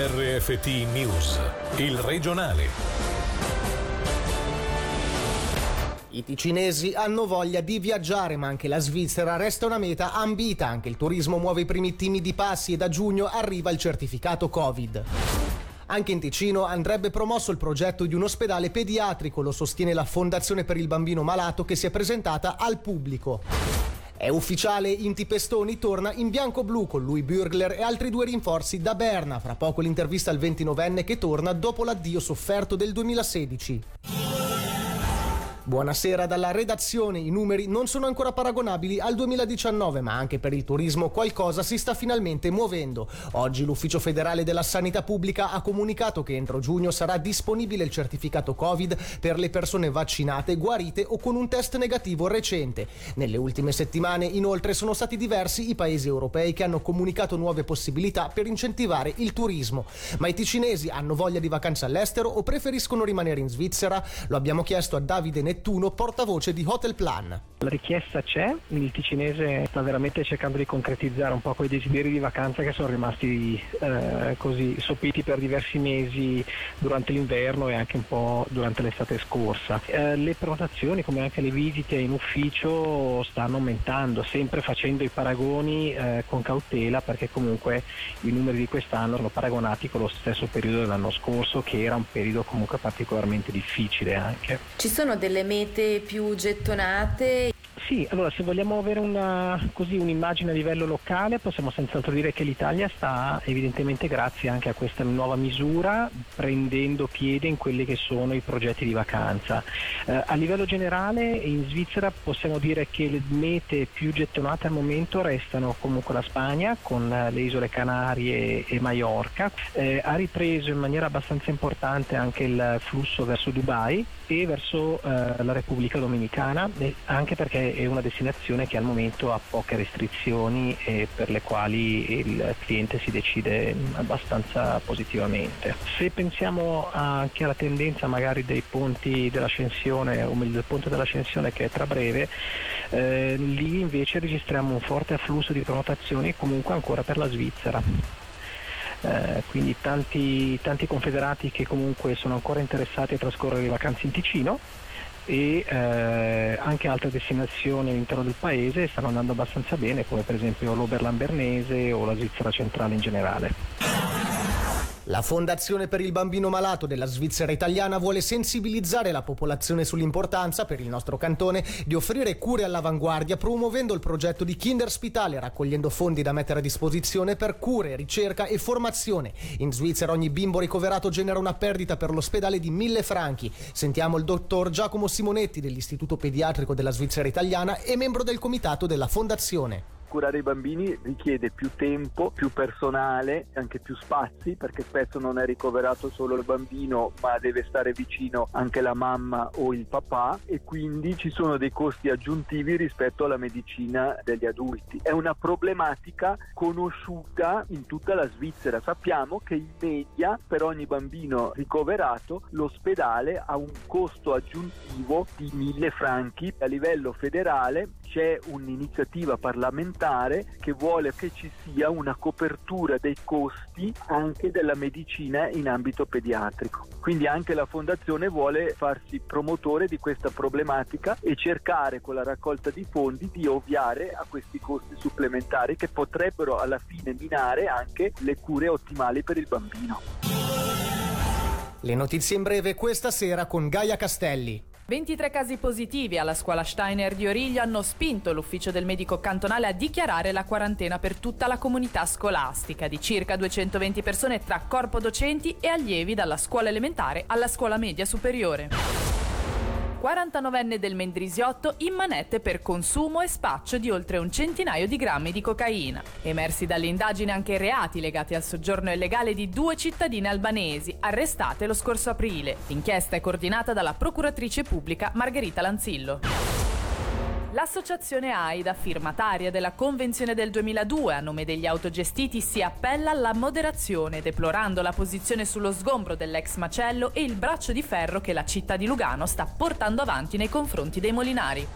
RFT News, il regionale. I ticinesi hanno voglia di viaggiare, ma anche la Svizzera resta una meta ambita. Anche il turismo muove i primi timidi passi e da giugno arriva il certificato Covid. Anche in Ticino andrebbe promosso il progetto di un ospedale pediatrico, lo sostiene la Fondazione per il Bambino Malato che si è presentata al pubblico. È ufficiale, Inti Pestoni torna in bianco-blu con lui Burgler e altri due rinforzi da Berna. Fra poco l'intervista al 29enne che torna dopo l'addio sofferto del 2016. Buonasera dalla redazione, i numeri non sono ancora paragonabili al 2019, ma anche per il turismo qualcosa si sta finalmente muovendo. Oggi l'Ufficio federale della sanità pubblica ha comunicato che entro giugno sarà disponibile il certificato Covid per le persone vaccinate, guarite o con un test negativo recente. Nelle ultime settimane inoltre sono stati diversi i paesi europei che hanno comunicato nuove possibilità per incentivare il turismo. Ma i ticinesi hanno voglia di vacanze all'estero o preferiscono rimanere in Svizzera? Lo abbiamo chiesto a Davide Nettuno Nettuno, portavoce di Hotel Plan. La richiesta c'è, il ticinese sta veramente cercando di concretizzare un po' quei desideri di vacanza che sono rimasti eh, così sopiti per diversi mesi durante l'inverno e anche un po' durante l'estate scorsa. Eh, le prenotazioni come anche le visite in ufficio stanno aumentando, sempre facendo i paragoni eh, con cautela perché comunque i numeri di quest'anno sono paragonati con lo stesso periodo dell'anno scorso che era un periodo comunque particolarmente difficile anche. Ci sono delle mete più gettonate? Sì, allora se vogliamo avere una, così, un'immagine a livello locale possiamo senz'altro dire che l'Italia sta evidentemente grazie anche a questa nuova misura prendendo piede in quelli che sono i progetti di vacanza. Eh, a livello generale in Svizzera possiamo dire che le mete più gettonate al momento restano comunque la Spagna con le isole Canarie e Maiorca. Eh, ha ripreso in maniera abbastanza importante anche il flusso verso Dubai e verso eh, la Repubblica Dominicana, anche perché è una destinazione che al momento ha poche restrizioni e per le quali il cliente si decide abbastanza positivamente. Se pensiamo anche alla tendenza magari dei ponti dell'ascensione, o meglio del ponte dell'ascensione che è tra breve, eh, lì invece registriamo un forte afflusso di prenotazioni comunque ancora per la Svizzera. Eh, quindi tanti, tanti confederati che comunque sono ancora interessati a trascorrere le vacanze in Ticino e eh, anche altre destinazioni all'interno del paese stanno andando abbastanza bene come per esempio l'Oberland Bernese o la Svizzera centrale in generale. La Fondazione per il bambino malato della Svizzera italiana vuole sensibilizzare la popolazione sull'importanza per il nostro cantone di offrire cure all'avanguardia promuovendo il progetto di Kinderspitale raccogliendo fondi da mettere a disposizione per cure, ricerca e formazione. In Svizzera ogni bimbo ricoverato genera una perdita per l'ospedale di mille franchi. Sentiamo il dottor Giacomo Simonetti dell'Istituto Pediatrico della Svizzera italiana e membro del comitato della Fondazione curare i bambini richiede più tempo, più personale, anche più spazi, perché spesso non è ricoverato solo il bambino, ma deve stare vicino anche la mamma o il papà e quindi ci sono dei costi aggiuntivi rispetto alla medicina degli adulti. È una problematica conosciuta in tutta la Svizzera. Sappiamo che in media per ogni bambino ricoverato l'ospedale ha un costo aggiuntivo di mille franchi. A livello federale c'è un'iniziativa parlamentare che vuole che ci sia una copertura dei costi anche della medicina in ambito pediatrico. Quindi anche la Fondazione vuole farsi promotore di questa problematica e cercare con la raccolta di fondi di ovviare a questi costi supplementari che potrebbero alla fine minare anche le cure ottimali per il bambino. Le notizie in breve questa sera con Gaia Castelli. 23 casi positivi alla scuola Steiner di Origlio hanno spinto l'ufficio del medico cantonale a dichiarare la quarantena per tutta la comunità scolastica di circa 220 persone tra corpo docenti e allievi dalla scuola elementare alla scuola media superiore. 49enne del Mendrisiotto in manette per consumo e spaccio di oltre un centinaio di grammi di cocaina. Emersi dall'indagine anche reati legati al soggiorno illegale di due cittadine albanesi, arrestate lo scorso aprile. L'inchiesta è coordinata dalla procuratrice pubblica Margherita Lanzillo. L'associazione AIDA, firmataria della Convenzione del 2002 a nome degli autogestiti, si appella alla moderazione, deplorando la posizione sullo sgombro dell'ex macello e il braccio di ferro che la città di Lugano sta portando avanti nei confronti dei molinari.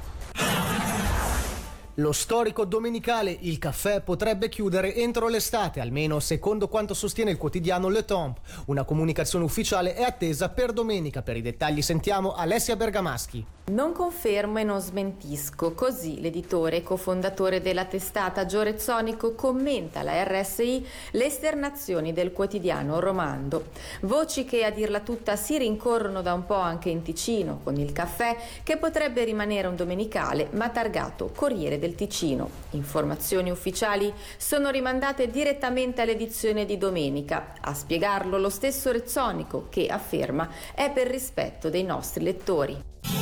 Lo storico domenicale Il Caffè potrebbe chiudere entro l'estate, almeno secondo quanto sostiene il quotidiano Le Temps. Una comunicazione ufficiale è attesa per domenica. Per i dettagli sentiamo Alessia Bergamaschi. Non confermo e non smentisco, così l'editore e cofondatore della testata Gio Rezzonico commenta alla RSI le esternazioni del quotidiano Romando. Voci che a dirla tutta si rincorrono da un po' anche in Ticino, con il caffè che potrebbe rimanere un domenicale ma targato Corriere del Ticino. Informazioni ufficiali sono rimandate direttamente all'edizione di domenica. A spiegarlo lo stesso Rezzonico che afferma è per rispetto dei nostri lettori.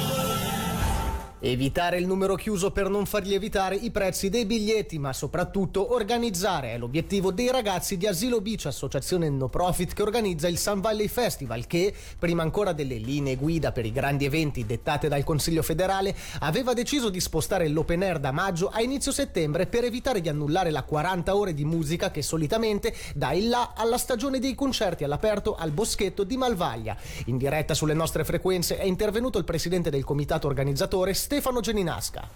Evitare il numero chiuso per non far lievitare i prezzi dei biglietti, ma soprattutto organizzare è l'obiettivo dei ragazzi di Asilo Beach, associazione no profit che organizza il Sun Valley Festival, che, prima ancora delle linee guida per i grandi eventi dettate dal Consiglio federale, aveva deciso di spostare l'open air da maggio a inizio settembre per evitare di annullare la 40 ore di musica che solitamente dà il là alla stagione dei concerti all'aperto al boschetto di Malvaglia. In diretta sulle nostre frequenze è intervenuto il presidente del comitato organizzatore Stefano Geninasca.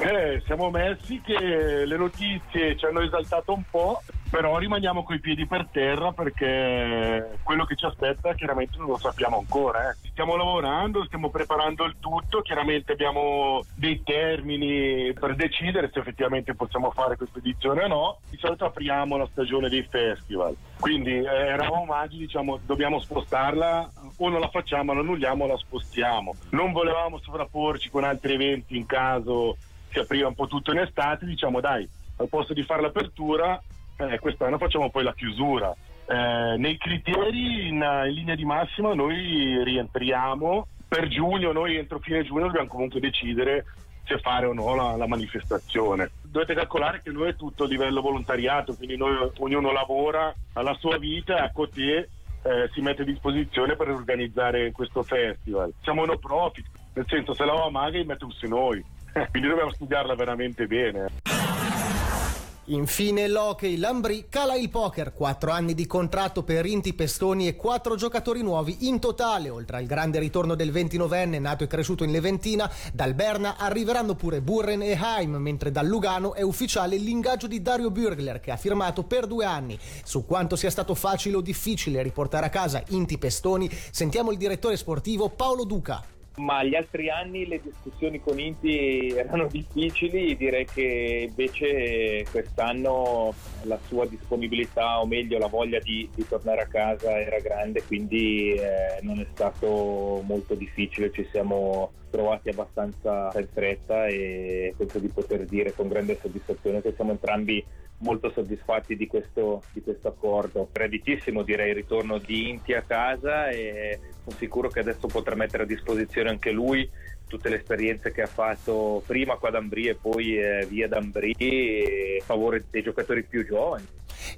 Eh, siamo messi che le notizie ci hanno esaltato un po', però rimaniamo coi piedi per terra perché quello che ci aspetta chiaramente non lo sappiamo ancora. Eh. Stiamo lavorando, stiamo preparando il tutto, chiaramente abbiamo dei termini per decidere se effettivamente possiamo fare questa edizione o no. Di solito apriamo la stagione dei festival, quindi eh, eravamo maggi, diciamo dobbiamo spostarla o non la facciamo, la annulliamo o la spostiamo. Non volevamo sovrapporci con altri eventi in caso si apriva un po' tutto in estate, diciamo dai, al posto di fare l'apertura, eh, quest'anno facciamo poi la chiusura. Eh, nei criteri, in, in, linea di massima, noi rientriamo per giugno, noi entro fine giugno dobbiamo comunque decidere se fare o no la, la manifestazione. Dovete calcolare che noi è tutto a livello volontariato, quindi noi, ognuno lavora alla sua vita e a Coté eh, si mette a disposizione per organizzare questo festival. Siamo no profit, nel senso se la va magari mette su noi, quindi dobbiamo studiarla veramente bene. Infine l'hockey Lambri cala il poker, 4 anni di contratto per Inti Pestoni e 4 giocatori nuovi in totale, oltre al grande ritorno del 29enne nato e cresciuto in Leventina, dal Berna arriveranno pure Burren e Haim, mentre dal Lugano è ufficiale l'ingaggio di Dario Bürgler che ha firmato per due anni. Su quanto sia stato facile o difficile riportare a casa Inti Pestoni, sentiamo il direttore sportivo Paolo Duca ma gli altri anni le discussioni con Inti erano difficili, direi che invece quest'anno la sua disponibilità o meglio la voglia di, di tornare a casa era grande, quindi eh, non è stato molto difficile, ci siamo trovati abbastanza in fretta e penso di poter dire con grande soddisfazione che siamo entrambi molto soddisfatti di questo, di questo accordo. Graditissimo direi il ritorno di Inti a casa e sono sicuro che adesso potrà mettere a disposizione anche lui tutte le esperienze che ha fatto prima qua ad Ambri e poi eh, via d'Ambri a favore dei giocatori più giovani.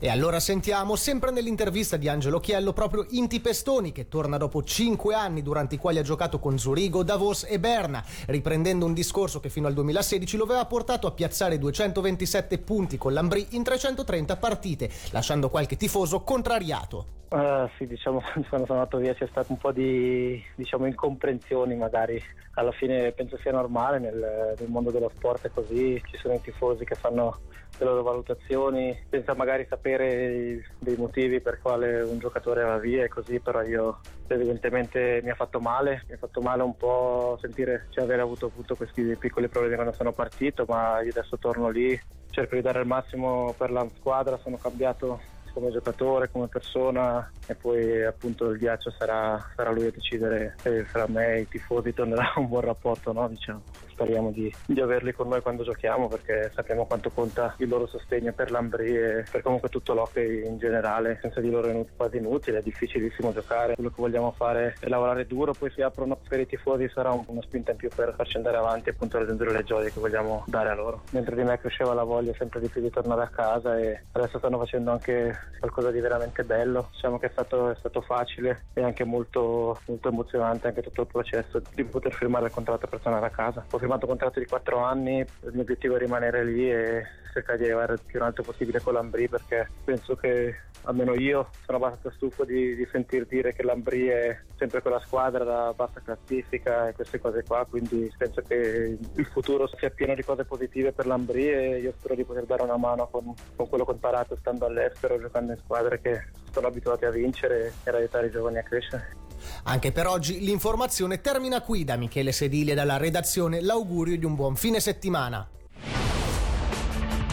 E allora sentiamo sempre nell'intervista di Angelo Chiello proprio Inti Pestoni che torna dopo 5 anni durante i quali ha giocato con Zurigo, Davos e Berna, riprendendo un discorso che fino al 2016 lo aveva portato a piazzare 227 punti con l'Ambri in 330 partite, lasciando qualche tifoso contrariato. Uh, sì, diciamo, quando sono andato via c'è stato un po' di diciamo, incomprensioni magari. Alla fine penso sia normale nel, nel mondo dello sport è così, ci sono i tifosi che fanno le loro valutazioni senza magari sapere dei motivi per quale un giocatore va via e così, però io evidentemente mi ha fatto male, mi ha fatto male un po' sentire cioè, aver avuto appunto questi piccoli problemi quando sono partito, ma io adesso torno lì, cerco di dare il massimo per la squadra, sono cambiato come giocatore, come persona e poi appunto il ghiaccio sarà, sarà lui a decidere se fra me e i tifosi tornerà un buon rapporto, no? diciamo. Speriamo di, di, averli con noi quando giochiamo perché sappiamo quanto conta il loro sostegno per l'Ambri e per comunque tutto l'hockey in generale. Senza di loro è quasi inutile, è difficilissimo giocare. Quello che vogliamo fare è lavorare duro, poi si aprono per i tifosi sarà una spinta in più per farci andare avanti e appunto raggiungere le gioie che vogliamo dare a loro. Dentro di me cresceva la voglia sempre di più di tornare a casa e adesso stanno facendo anche qualcosa di veramente bello. Diciamo che è stato, è stato facile e anche molto, molto, emozionante anche tutto il processo di poter firmare il contratto per tornare a casa. Ho firmato un contratto di 4 anni, il mio obiettivo è rimanere lì e cercare di arrivare il più in alto possibile con l'Ambri perché penso che almeno io sono abbastanza stufo di, di sentir dire che l'Ambri è sempre quella squadra da bassa classifica e queste cose qua, quindi penso che il futuro sia pieno di cose positive per l'Ambri e io spero di poter dare una mano con, con quello che ho imparato stando all'estero, giocando in squadre che sono abituati a vincere e ad aiutare i giovani a crescere. Anche per oggi l'informazione termina qui da Michele Sedili e dalla redazione l'augurio di un buon fine settimana.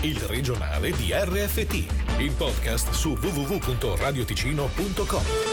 Il regionale di RFT, il podcast su www.radioticino.com.